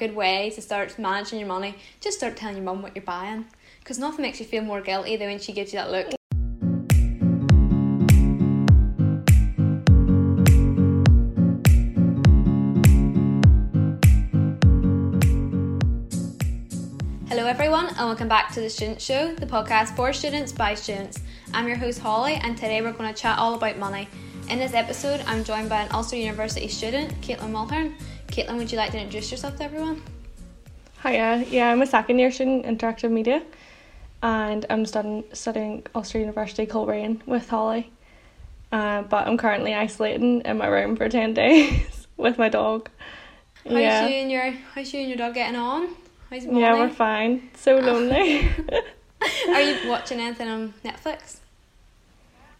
good way to start managing your money, just start telling your mum what you're buying. Because nothing makes you feel more guilty than when she gives you that look. Hello, everyone, and welcome back to the Student Show, the podcast for students by students. I'm your host, Holly, and today we're going to chat all about money. In this episode, I'm joined by an Ulster University student, Caitlin Mulhern. Caitlin, would you like to introduce yourself to everyone? Hiya, yeah, I'm a second year student in interactive media and I'm studying, studying Ulster University Coleraine with Holly. Uh, but I'm currently isolating in my room for 10 days with my dog. How's yeah. you and your How's you and your dog getting on? How's Yeah, we're fine. So lonely. Are you watching anything on Netflix?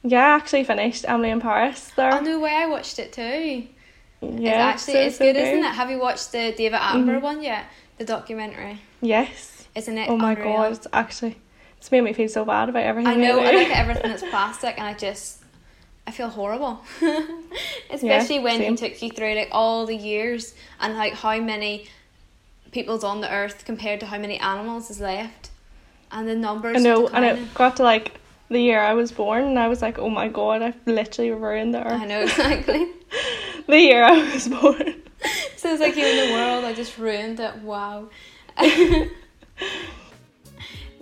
yeah, I actually finished Emily in Paris there. Oh no way! I watched it too. Yeah, it's actually so, it's so good, isn't it? Have you watched the David Attenborough Mhm. one yet? The documentary, Yes. isn't it? Oh my unreal? god, it's actually it's made me feel so bad about everything. I know. I look at everything that's plastic, and I just I feel horrible. Especially when same. he took you through like all the years and like how many people's on the earth compared to how many animals is left, and the numbers. I know, and it got to like the year I was born, and I was like, oh my god, I've literally ruined the earth. I know exactly. The year I was born. so it's like you in the world. I just ruined it. Wow.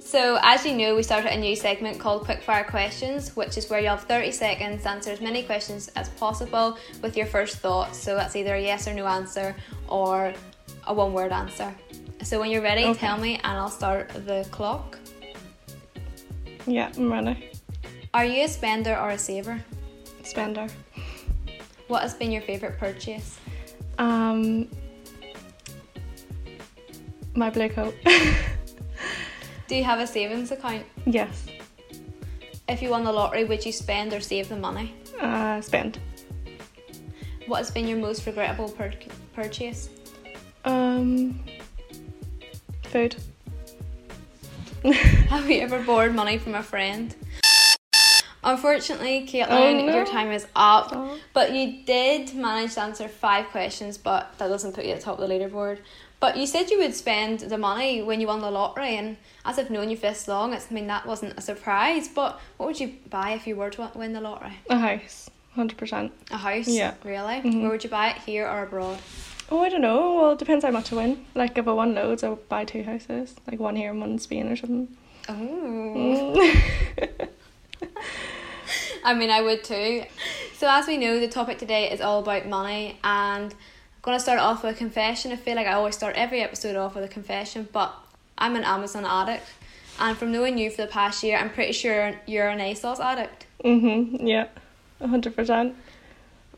So, as you know, we started a new segment called Quickfire Questions, which is where you have 30 seconds to answer as many questions as possible with your first thoughts. So, that's either a yes or no answer or a one word answer. So, when you're ready, Okay. tell me and I'll start the clock. Yeah, I'm ready. Are you a spender or a saver? Spender. What has been your favourite purchase? Um, my blue coat. Do you have a savings account? yes. If you won the lottery, would you spend or save the money? Uh, spend. What has been your most regrettable pur- purchase? Um, food. Have you ever borrowed money from a friend? Unfortunately, Caitlin, Oh, no. your time is up. Oh. But you did manage to answer five questions, but that doesn't put you at the top of the leaderboard. But you said you would spend the money when you won the lottery, and as I've known you for this long, it's, I mean, that wasn't a surprise. But what would you buy if you were to win the lottery? A house. Hundred percent. A house? Yeah. Really? Mhm. Where would you buy it, here or abroad? Oh, I don't know. Well, it depends how much I win. Like if I won loads, I would buy two houses, like one here and one in Spain or something. Oh. Mm. I mean, I would too. So, as we know, the topic today is all about money, and I'm going to start off with a confession. I feel like I always start every episode off with a confession, but I'm an Amazon addict, and from knowing you for the past year, I'm pretty sure you're an ASOS addict. mhm. Yeah. hundred percent.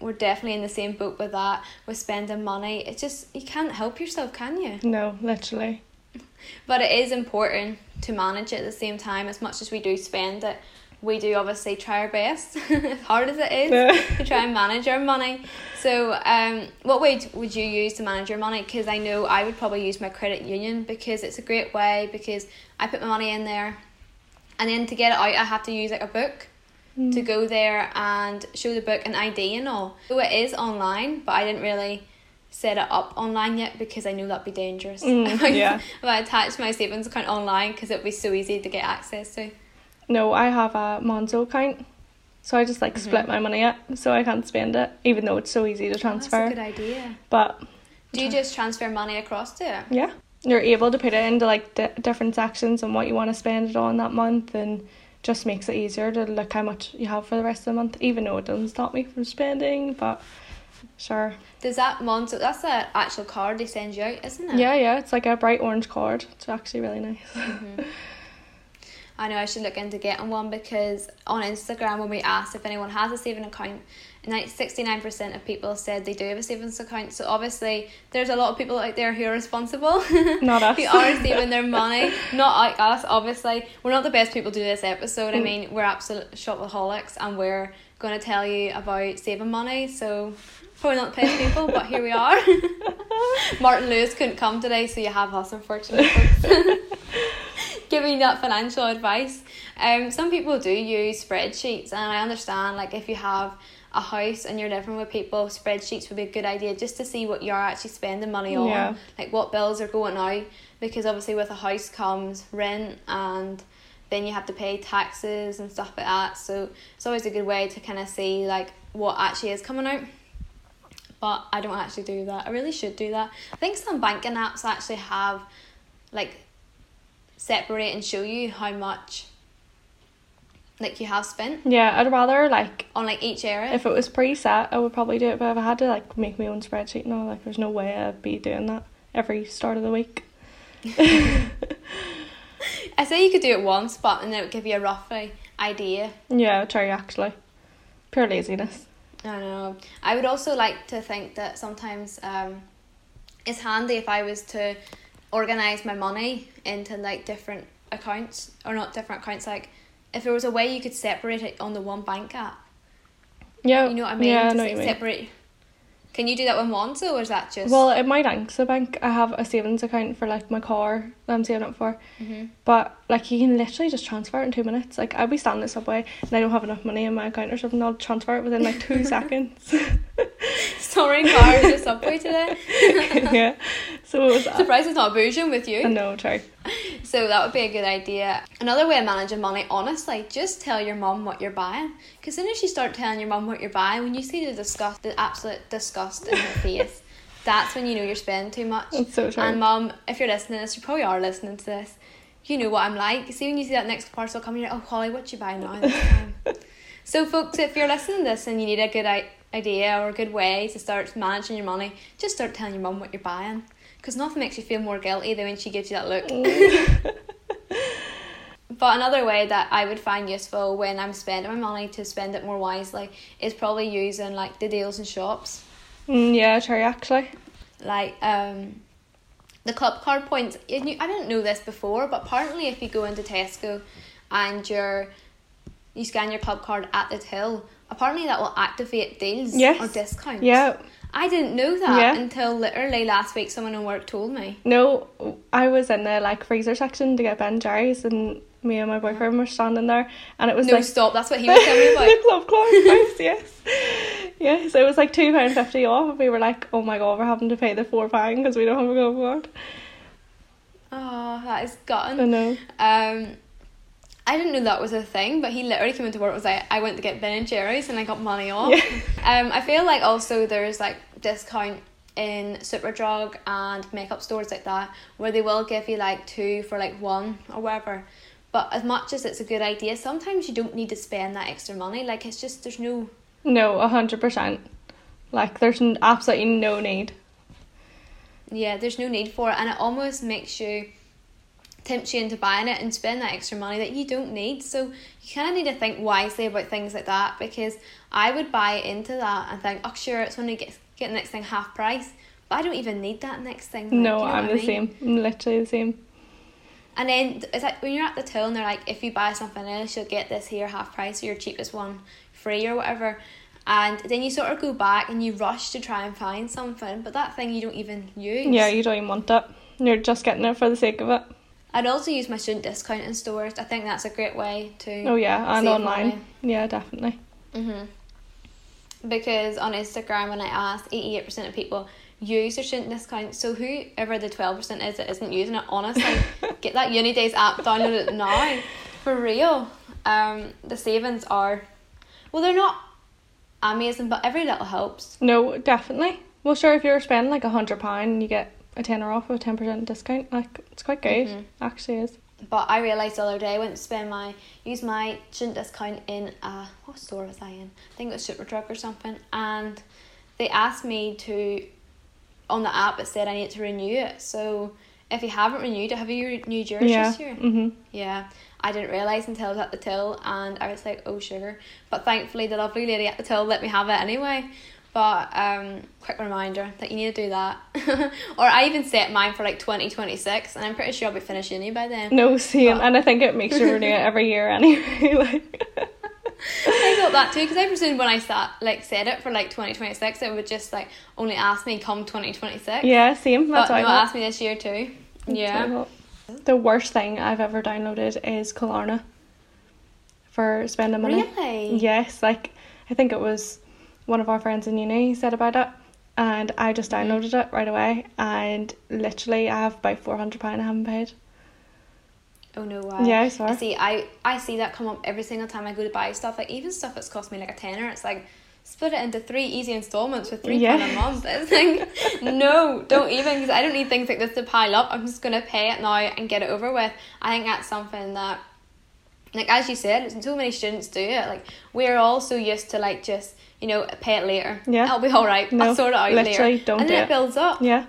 We're definitely in the same boat with that, with spending money. It's just, you can't help yourself, can you? No, literally. But it is important to manage it at the same time, as much as we do spend it. We do obviously try our best, as hard as it is. To try and manage our money. So, um, what way would you use to manage your money? Because I know I would probably use my credit union because it's a great way because I put my money in there, and then to get it out, I have to use like a book Mm. to go there and show the book an ID and all. So it is online, but I didn't really set it up online yet because I knew that'd be dangerous. Mm, yeah. if I attached my savings account online because it'd be so easy to get access to. No, I have a Monzo account, so I just like mm-hmm. split my money up, so I can't spend it, even though it's so easy to transfer. Oh, That's a good idea. But Do you just transfer money across to it? yeah, you're able to put it into like di- different sections and what you want to spend it on that month, and just makes it easier to look how much you have for the rest of the month. Even though it doesn't stop me from spending, but sure. Does that Monzo? That's the actual card they send you out, isn't it? Yeah, yeah, it's like a bright orange card. It's actually really nice. Mm-hmm. I know I should look into getting one because on Instagram when we asked if anyone has a saving account, sixty nine percent of people said they do have a savings account. So obviously there's a lot of people out there who are responsible. Not us. who are saving their money. Not like us, obviously. We're not the best people to do this episode. I Mm. mean, we're absolute shopaholics and we're going to tell you about saving money. So, probably not the best people, but here we are. Martin Lewis couldn't come today, so you have us, unfortunately. Giving that financial advice. Um, some people do use spreadsheets, and I understand, like, if you have a house and you're living with people, spreadsheets would be a good idea just to see what you're actually spending money on, Yeah. like what bills are going out. Because obviously, with a house comes rent and then you have to pay taxes and stuff like that. So it's always a good way to kind of see like what actually is coming out. But I don't actually do that. I really should do that. I think some banking apps actually have like separate and show you how much like you have spent Yeah, I'd rather like on like each area. if it was preset, I would probably do it. But if I had to like make my own spreadsheet, no, like there's no way I'd be doing that every start of the week. I say you could do it once, but and it would give you a roughly idea. Yeah, true. Actually, pure laziness. I know. I would also like to think that sometimes um, it's handy if I was to organize my money into like different accounts or not different accounts. Like if there was a way you could separate it on the one bank app. Yeah, You know what I mean? Yeah, I Just, know like, what you mean. separate. Can you do that with Monzo or is that just? Well, at my AXA bank, I have a savings account for like my car that I'm saving up for. Mhm. But like you can literally just transfer it in two minutes. Like I'll be standing at Subway and I don't have enough money in my account or something. I'll transfer it within like two seconds. Storing cars at Subway today. yeah. So it was. Surprised it's not Boojum with I you. know, true. So that would be a good idea. Another way of managing money, honestly, just tell your mum what you're buying. Because soon as you start telling your mum what you're buying, when you see the disgust, the absolute disgust in her face, that's when you know you're spending too much. It's so true. And mum, if you're listening to this, you probably are listening to this. You know what I'm like. See when you see that next parcel coming, you're like, oh Holly, what you buying now so folks, if you're listening to this and you need a good i- idea or a good way to start managing your money, just start telling your mum what you're buying. Because nothing makes you feel more guilty than when she gives you that look. But another way that I would find useful when I'm spending my money to spend it more wisely is probably using like the deals in shops. Mm, yeah, true. Actually. Like um the club card points I didn't know this before, but apparently if you go into Tesco and you're you scan your club card at the till, apparently that will activate deals Yes. or discounts. Yeah. I didn't know that Yeah. until literally last week someone in work told me. No, I was in the like freezer section to get Ben Jerry's, and me and my boyfriend were standing there, and it was No like stop, that's what he was telling me about. the club price, yes, yes. It was like two pound fifty off. and We were like, oh my god, we're having to pay the four pound because we don't have a club card. Oh, that is gutting. I know. Um, I didn't know that was a thing, but he literally came into work and was like, I went to get Ben and Jerry's and I got money off. Yeah. Um, I feel like also there's like discount in Superdrug and makeup stores like that where they will give you like two for like one or whatever. But as much as it's a good idea, sometimes you don't need to spend that extra money. Like it's just there's no No, a hundred percent. Like, there's absolutely no need. yeah, there's no need for it, and it almost makes you tempts you into buying it and spend that extra money that you don't need. So you kind of need to think wisely about things like that because I would buy into that and think, oh sure, it's only get get the next thing half price, but I don't even need that next thing. like, No, you know I'm the I mean? same. I'm literally the same. And then it's like when you're at the till and they're like, if you buy something else, you'll get this here half price or your cheapest one free or whatever. And then you sort of go back and you rush to try and find something, but that thing you don't even use. Yeah, you don't even want it. You're just getting it for the sake of it. I'd also use my student discount in stores. I think that's a great way to. Oh yeah, and online. money. Yeah, definitely. hmm Because on Instagram, when I asked, eighty eight percent of people use their student discount. So whoever the twelve percent is that isn't using it, honestly, get that Uni Days app, download it now, for real. Um, the savings are, well, they're not amazing, but every little helps. No, definitely. Well, sure, if you're spending like a hundred pound you get a tenner off with a ten percent discount, like it's quite good. Mhm. Actually, is. But I realised the other day I went to spend my use my student discount in a what store was I in? I think it was Superdrug or something. And they asked me to on the app it said I need to renew it. So if you haven't renewed it, have you renewed yours Yeah. this year? Mhm. Yeah. I didn't realise until I was at the till and I was like, oh sugar. But thankfully the lovely lady at the till let me have it anyway. But um quick reminder that you need to do that. or I even set mine for like twenty twenty six and I'm pretty sure I'll be finished uni by then. No, same. But- and I think it makes you renew it every year anyway. like. I thought that too because I presumed when I sat like said it for like twenty twenty six it would just like only ask me come twenty twenty six. Yeah, same. but That's no, what I thought. asked me this year too. That's Yeah. The worst thing I've ever downloaded is Klarna for spending money. Really? Yes, like I think it was one of our friends in uni said about it, and I just Mm-hmm. downloaded it right away. And literally, I have about four hundred pound I haven't paid. Oh no way. Yeah, I see. I I see that come up every single time I go to buy stuff. Like even stuff that's cost me like a tenner. It's like split it into three easy installments for three pound a month. It's like no, don't even because I don't need things like this to pile up. I'm just gonna pay it now and get it over with. I think that's something that, like as you said, so many students do it. Like we're all so used to like just you know pay it later. Yeah. I'll be all right. No, I'll sort it out literally later. don't and do it. it builds up. Yeah,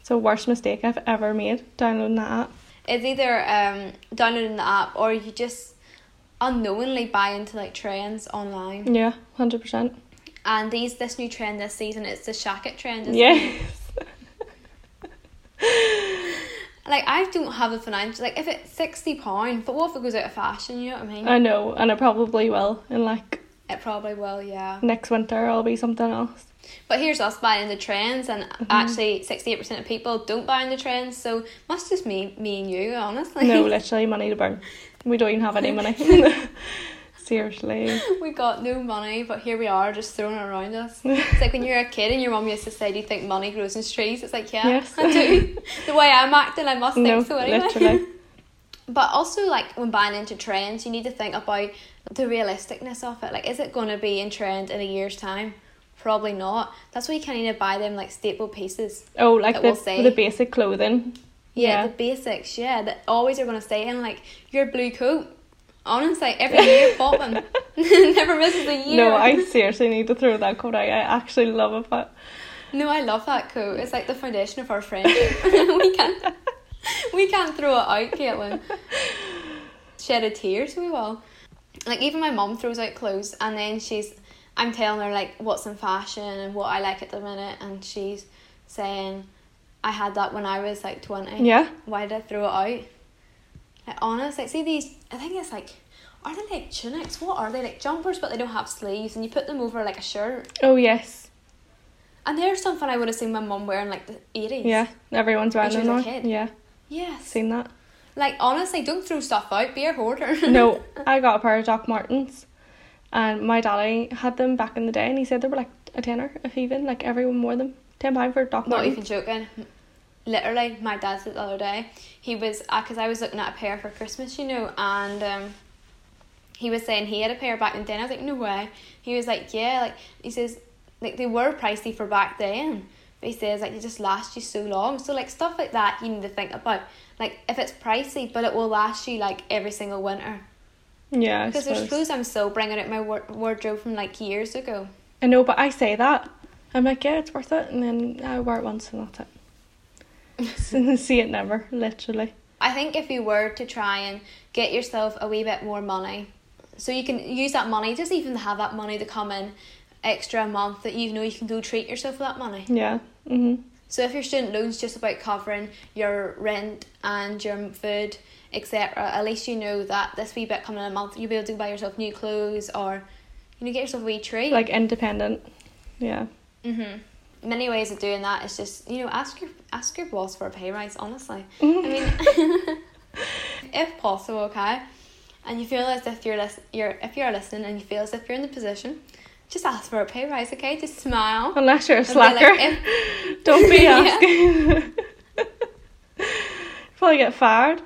it's the worst mistake I've ever made downloading that app. It's either um downloading the app or you just unknowingly buy into like trends online. Yeah, hundred percent. And these this new trend this season it's the shacket trend. Yes. Like I don't have the financial like if it's sixty pound, but what if it goes out of fashion? You know what I mean? I know, and it probably will. And like it probably will, yeah. next winter, I'll be something else. But here's us buying the trends, and Mm-hmm. actually sixty eight percent of people don't buy in the trends. So must just me, me and you, honestly. No, literally money to burn. We don't even have any money. Seriously. we got no money, but here we are, just throwing it around us. It's like when you're a kid and your mum used to say, "Do you think money grows in trees?" It's like, yeah, Yes. I do. the way I'm acting, I must no, think so anyway. literally. But also, like when buying into trends, you need to think about the realisticness of it. Like, is it going to be in trend in a year's time? Probably not. That's why you kind of need to buy them like staple pieces. Oh, like the the basic clothing. Yeah, Yeah. the basics. Yeah, that always are going to stay in. Like your blue coat. Honestly, every year popping. Never misses a year. No, I seriously need to throw that coat out. I actually love it, but No, I love that coat. It's like the foundation of our friendship. we can't we can't throw it out, Caitlin. Shed a tear, so we will. Like even my mom throws out clothes and then she's I'm telling her like what's in fashion and what I like at the minute and she's saying I had that when I was like twenty. yeah. Why did I throw it out? Like honest, like see these I think it's like are they like tunics? What are they? Like jumpers but they don't have sleeves and you put them over like a shirt. Oh yes. And there's something I would have seen my mum wearing like the eighties. Yeah. Everyone's wearing them a kid. Yeah. Yes. Seen that. Like honestly, don't throw stuff out. Be a hoarder. No, I got a pair of Doc Martens, and my daddy had them back in the day, and he said they were like a tenner, if even. Like everyone wore them. Ten pound for Doc Martens. Not even joking. Literally, my dad said the other day. He was because I was looking at a pair for Christmas, you know, and um, he was saying he had a pair back in the day. And I was like, no way. He was like, yeah, like he says, like they were pricey for back then. But he says like they just last you so long. So like stuff like that you need to think about. Like if it's pricey, but it will last you like every single winter. Yeah, Because there's clothes I'm still bringing out my war- wardrobe from like years ago. I know, but I say that. I'm like, yeah, it's worth it, and then I wear it once, and that's it. See it never, literally. I think if you were to try and get yourself a wee bit more money, so you can use that money, just even have that money to come in extra a month that you know you can go treat yourself with that money. Yeah. Mhm. So if your student loan's just about covering your rent and your food, etc., at least you know that this wee bit coming in a month, you'll be able to buy yourself new clothes or you know get yourself a wee treat. Like independent. Yeah. Mm Mhm. Many ways of doing that is just you know ask your ask your boss for a pay rise. Honestly, I mean, if possible, okay, and you feel as if you're lis- you're if you're listening and you feel as if you're in the position, just ask for a pay rise. Okay, just smile. Unless you're a And be like, slacker, if- don't be asking. Probably get fired.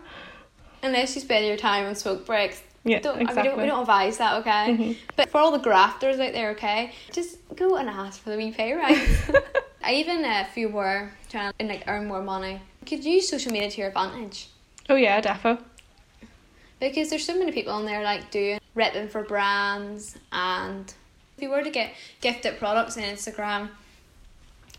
unless you spend your time on smoke breaks. Yeah, Don't, I mean, we, exactly. don't, we don't advise that, okay? Mhm. But for all the grafters out there, okay, just go and ask for the wee pay rise. Even if you were trying to like earn more money, could you could use social media to your advantage. Oh yeah, defo. Because there's so many people on there like doing repping for brands and if you were to get gifted products on Instagram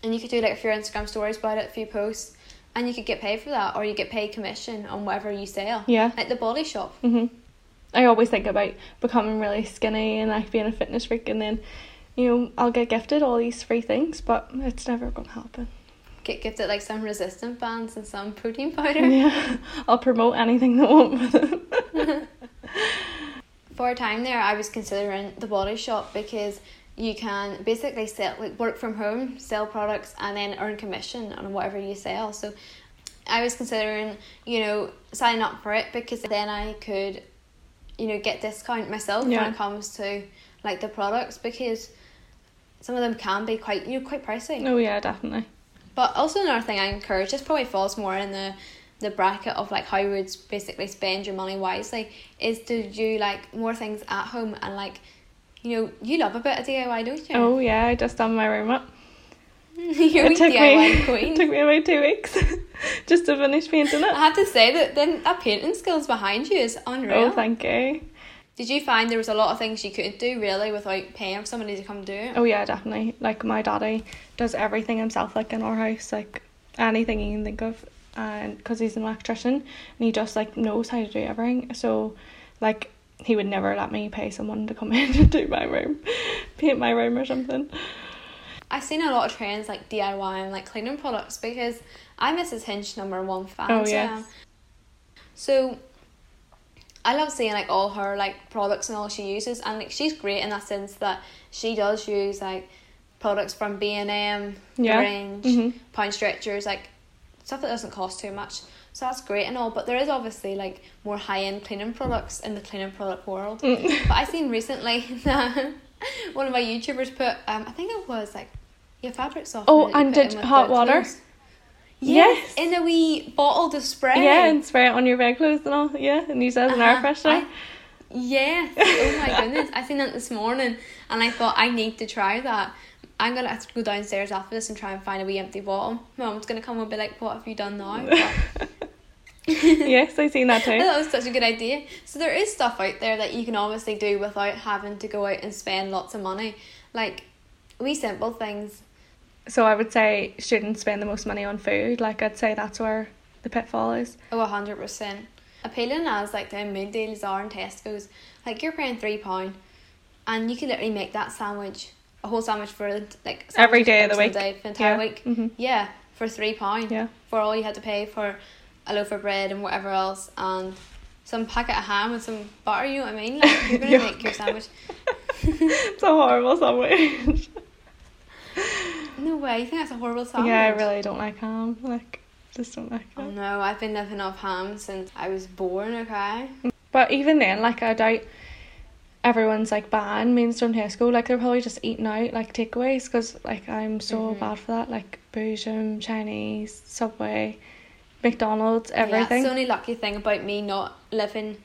and you could do like a few Instagram stories about it, a few posts and you could get paid for that or you get paid commission on whatever you sell. Yeah. Like the body shop. Mhm. I always think about becoming really skinny and like being a fitness freak, and then, you know, I'll get gifted all these free things, but it's never gonna happen. Get gifted like some resistant bands and some protein powder. Yeah, I'll promote anything that won't with it. For a time there I was considering the body shop because you can basically sell like work from home, sell products and then earn commission on whatever you sell. So I was considering, you know, signing up for it because then I could, you know, get discount myself Yeah. when it comes to like the products because some of them can be quite you know quite pricey. Oh yeah, definitely. But also another thing I encourage, this probably falls more in the the bracket of like how you would basically spend your money wisely, is to do like more things at home and like, you know, you love a bit of DIY, don't you? Oh yeah, I just done my room up. You're it took DIY me queen. took me about two weeks just to finish painting it. I have to say that then that painting skills behind you is unreal. Oh, thank you. Did you find there was a lot of things you couldn't do really without paying somebody to come do it? Oh yeah, definitely. Like my daddy does everything himself, like in our house, like anything you can think of, and because he's an electrician and he just like knows how to do everything. So, like he would never let me pay someone to come in and do my room, paint my room or something. I've seen a lot of trends like DIY and like cleaning products because I'm Mrs. Hinch number one fan. Oh, so I yes. am. So I love seeing like all her like products and all she uses and like she's great in that sense that she does use like products from B and M, Yeah. range, Mhm. pound stretchers, like stuff that doesn't cost too much. So that's great and all, but there is obviously like more high end cleaning products in the cleaning product world. Mm. But I seen recently that one of my YouTubers put um I think it was like yeah fabric softener. Oh, and did hot water? clothes. Yes, Yes. in a wee bottle to spray. Yeah, and spray it on your bedclothes and all. Yeah, and use it as an air Uh-huh. freshener. I- Yes. Oh my goodness. I seen that this morning and I thought I need to try that. I'm gonna have to go downstairs after this and try and find a wee empty bottle. Mum's gonna come and be like, What have you done now? Yes, I seen that too. that was such a good idea. So there is stuff out there that you can obviously do without having to go out and spend lots of money. Like wee simple things. So I would say students spend the most money on food. Like I'd say that's where the pitfall is. Oh, a hundred percent. Appealing as like the mood deals are in Tesco's, like you're paying three pound, and you can literally make that sandwich, a whole sandwich for like Every sandwiches day of the week. day for the entire Yeah. week. Mhm. Yeah, for three pound. Yeah. For all you had to pay for a loaf of bread and whatever else, and some packet of ham and some butter. You know what I mean? Like you're gonna make your sandwich. It's a horrible sandwich. No way. You think that's a horrible sandwich? yeah, I really don't like ham. Like, just don't like Oh no, I've been living off ham since I was born. Okay. But even then, like, I doubt everyone's like banned mainstream Tesco. Like, they're probably just eating out like takeaways because like I'm so Mhm. bad for that. Like, Boojum, Chinese, Subway, McDonald's, Yeah, everything. it's the only lucky thing about me not living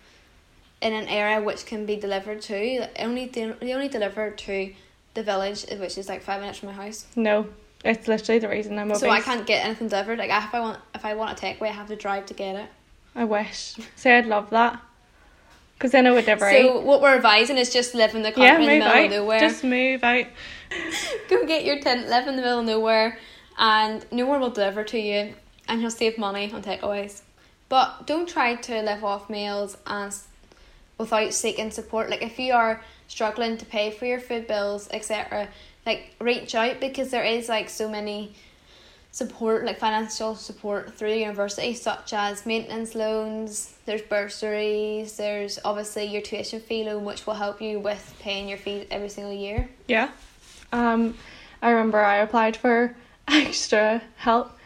in an area which can be delivered to. Only de- they only deliver to the village, which is like five minutes from my house. no, it's literally the reason I'm obese. So I can't get anything delivered. Like if I want, if I want a takeaway, I have to drive to get it. I wish. Say I'd love that. Because then I would never So eat. what we're advising is just live in the Yeah, country in the middle out. of nowhere. Just move out. Go get your tent, live in the middle of nowhere, and nowhere will deliver to you, and you'll save money on takeaways. But don't try to live off meals and without seeking support. Like if you are struggling to pay for your food bills, etc., like reach out because there is like so many support, like financial support through the university, such as maintenance loans. There's bursaries. There's obviously your tuition fee loan, which will help you with paying your fees every single year. Yeah. Um, I remember I applied for extra help,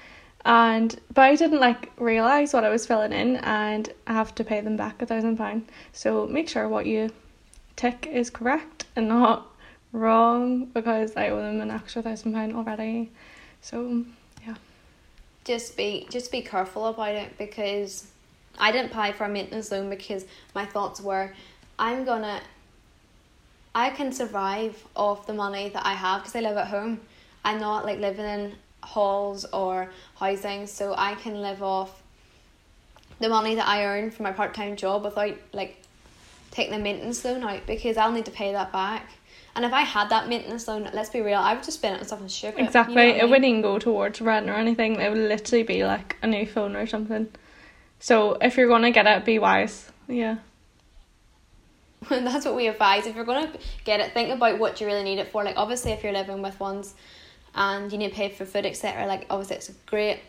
and but I didn't like realize what I was filling in, and I have to pay them back a thousand pound. So make sure what you tick is correct and not wrong because I owe them an extra thousand pound already. So yeah. just be just be careful about it because I didn't apply for a maintenance loan because my thoughts were I'm gonna I can survive off the money that I have because I live at home. I'm not like living in halls or housing, so I can live off the money that I earn from my part time job without like taking the maintenance loan out because I'll need to pay that back. And if I had that maintenance loan, let's be real, I would just spend it on something stupid. you know Exactly. what I It mean? wouldn't even go towards rent or anything. It would literally be like a new phone or something. So if you're gonna get it, be wise. Yeah. That's what we advise. If you're gonna get it, think about what you really need it for. Like obviously, if you're living with ones, and you need to pay for food, etc. Like obviously, it's a great,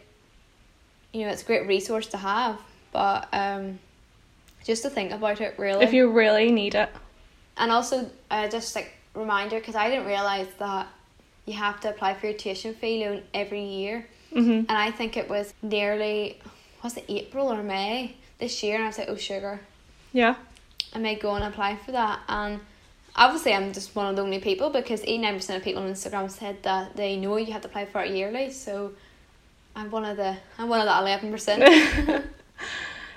you know, it's a great resource to have. But um, just to think about it really. If you really need it. and also, uh, just like reminder, because I didn't realize that you have to apply for your tuition fee loan every year, Mhm. and I think it was nearly was it April or May this year, and I was like, oh sugar. Yeah. I may go and apply for that and obviously I'm just one of the only people because eighty nine percent of people on Instagram said that they know you have to apply for it yearly. So I'm one of the I'm one of that eleven percent.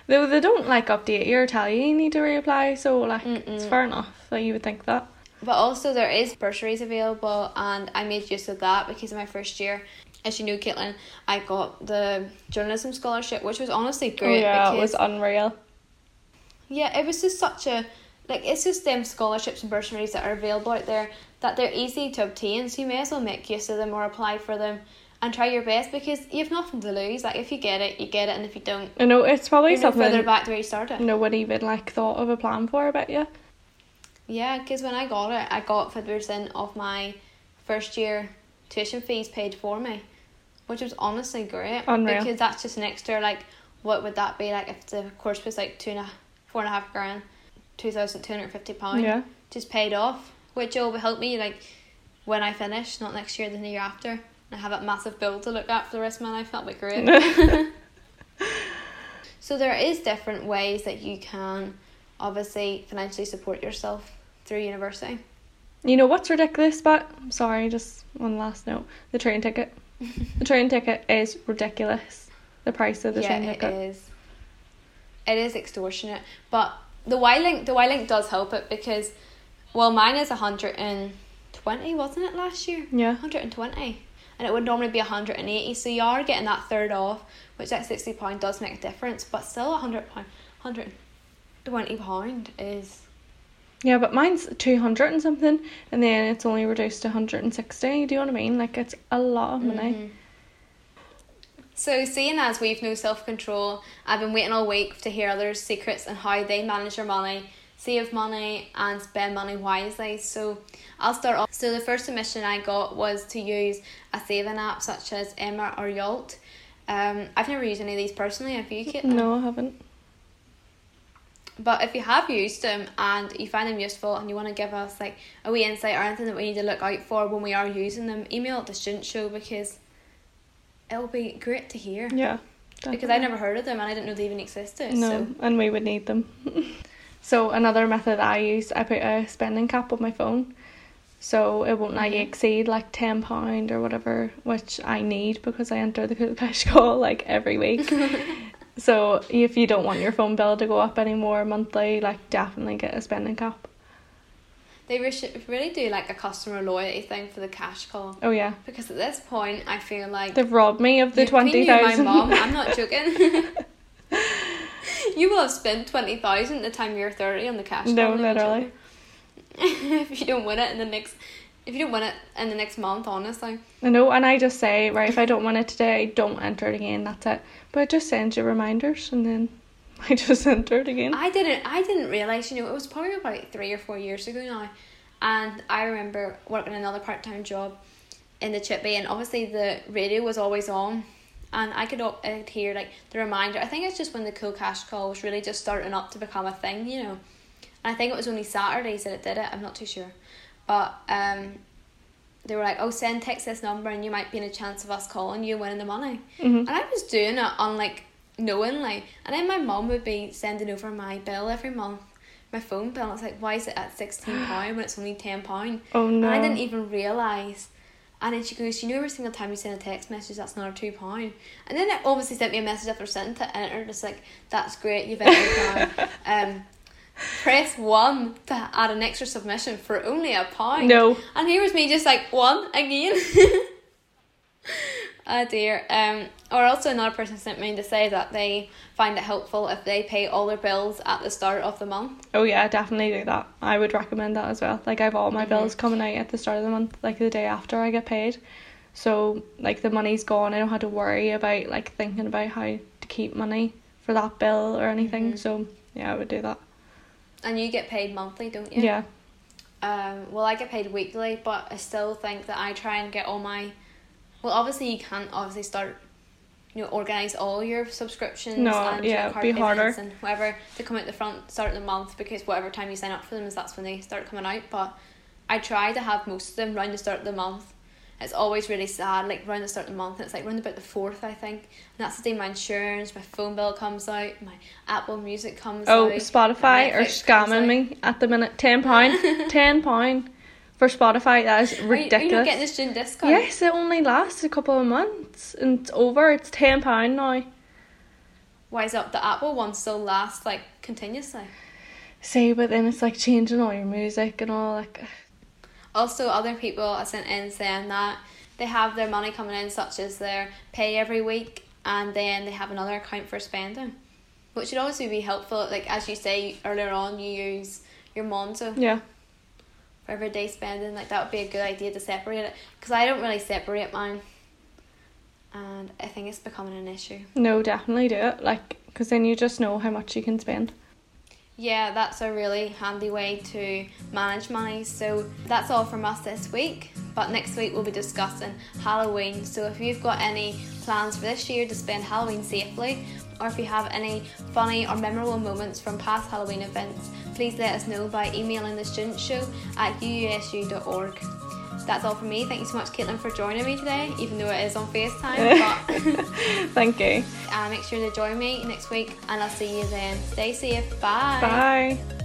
Though they don't like update you or tell you you need to reapply, so like it's Mm-mm. fair enough that you would think that. But also there is bursaries available and I made use of that because in my first year, as you know, Caitlin, I got the journalism scholarship, which was honestly oh, great. oh yeah, because, it was unreal. Yeah, it was just such a like it's just them scholarships and bursaries that are available out there that they're easy to obtain, so you may as well make use of them or apply for them and try your best because you have nothing to lose. Like if you get it, you get it, and if you don't, I know it's probably you're no further something back to where you started. No one even like thought of a plan for. I bet you. Yeah, because when I got it, I got fifty percent of my first year tuition fees paid for me, which was honestly great. Unreal. Because that's just an extra like, what would that be like if the course was like two and a four and a half grand, two thousand two hundred fifty pound, Yeah. just paid off, which will help me like when I finish, not next year, the year after. And I have that massive bill to look at for the rest of my life. That'll be great. So there is different ways that you can obviously financially support yourself through university. You know what's ridiculous? But sorry, just one last note: the train ticket. the train ticket is ridiculous. The price of the yeah, train it ticket. is. It is extortionate, but the yLink the yLink does help it because, well, mine is hundred and twenty, wasn't it last year? Yeah. hundred and twenty, and it would normally be hundred and eighty. So you are getting that third off, which that sixty pound does make a difference. But still, a hundred pound, hundred twenty pound is Yeah, but mine's two hundred and something, and then it's only reduced to hundred and sixty. Do you know what I mean? Like it's a lot of money. Mhm. So, seeing as we've no self control, I've been waiting all week to hear others' secrets and how they manage their money, save money, and spend money wisely. So, I'll start off. So, the first submission I got was to use a saving app such as Emma or Yolt. Um, I've never used any of these personally. Have you, Caitlin? No, I haven't. But if you have used them and you find them useful and you want to give us like a wee insight or anything that we need to look out for when we are using them, email to Student Show because it'll be great to hear. Yeah. Because I never heard of them and I didn't know they even existed. No, So and we would need them. so another method I use, I put a spending cap on my phone, so it won't like Mhm. exceed like ten pound or whatever, which I need because I enter the Cool Cash call like every week. so if you don't want your phone bill to go up anymore monthly, like definitely get a spending cap. They re- really do like a customer loyalty thing for the cash call. Oh yeah, Because at this point, I feel like they've robbed me of the twenty thousand. My mom, I'm not joking. you will have spent twenty thousand the time you're thirty on the cash. No, literally. if you don't win it in the next, if you don't win it in the next month, honestly. I know, and I just say right if I don't want it today, I don't enter it again. That's it. But it just sends you reminders, and then I just entered again. I didn't I didn't realise, you know, it was probably about three or four years ago now. And I remember working another part time job in the chip chippy and obviously the radio was always on and I could, op- I'd hear like the reminder. I think it's just when the cool cash call was really just starting up to become a thing, you know. And I think it was only Saturdays that it did it, I'm not too sure. But um they were like, Oh, send text this number and you might be in a chance of us calling you winning the money. Mhm. And I was doing it on like knowingly. And then my mom would be sending over my bill every month, my phone bill. I was like, why is it at sixteen pound when it's only ten pound? Oh no. And I didn't even realise. And then she goes, you know, every single time you send a text message, that's another two pound. And then it obviously sent me a message after sent it, and it was just like, that's great, you've entered now. um, press one to add an extra submission for only a pound. No. And here was me just like one again. oh dear. Um or also another person sent me to say that they find it helpful if they pay all their bills at the start of the month. Oh yeah, definitely do that. I would recommend that as well. Like I've all my Mhm. bills coming out at the start of the month, like the day after I get paid. So like the money's gone. I don't have to worry about like thinking about how to keep money for that bill or anything. Mhm. So yeah, I would do that. And you get paid monthly, don't you? Yeah. Um, well, I get paid weekly, but I still think that I try and get all my. Well, obviously you can't obviously start, you know, organize all your subscriptions No, and yeah, your card be harder. and whatever to come out the front start of the month because whatever time you sign up for them is that's when they start coming out. But I try to have most of them round the start of the month, it's always really sad, like around the start of the month. It's like around about the fourth, I think. And that's the day my insurance, my phone bill comes out, my Apple Music comes Oh, out. Spotify my are scamming me at the minute. Ten pound, ten pound for Spotify. That is Are you, are you ridiculous. getting student discount? yes, it only lasts a couple of months and it's over. It's ten pound now. Why is it the Apple one still lasts like continuously? See, but then it's like changing all your music and all like. Also, other people I sent in saying that they have their money coming in, such as their pay every week, and then they have another account for spending, which should also be helpful. Like as you say earlier on, you use your Monzo Yeah. For everyday spending. Like that would be a good idea to separate it, because I don't really separate mine, and I think it's becoming an issue. No, definitely do it. Like, because then you just know how much you can spend. Yeah, that's a really handy way to manage money. So that's all from us this week. But next week we'll be discussing Halloween. So if you've got any plans for this year to spend Halloween safely, or if you have any funny or memorable moments from past Halloween events, please let us know by emailing the student show at uusu.org. That's all from me. Thank you so much, Caitlin, for joining me today, even though it is on FaceTime. but Thank you. uh, make sure to join me next week, and I'll see you then. Stay safe. Bye. Bye.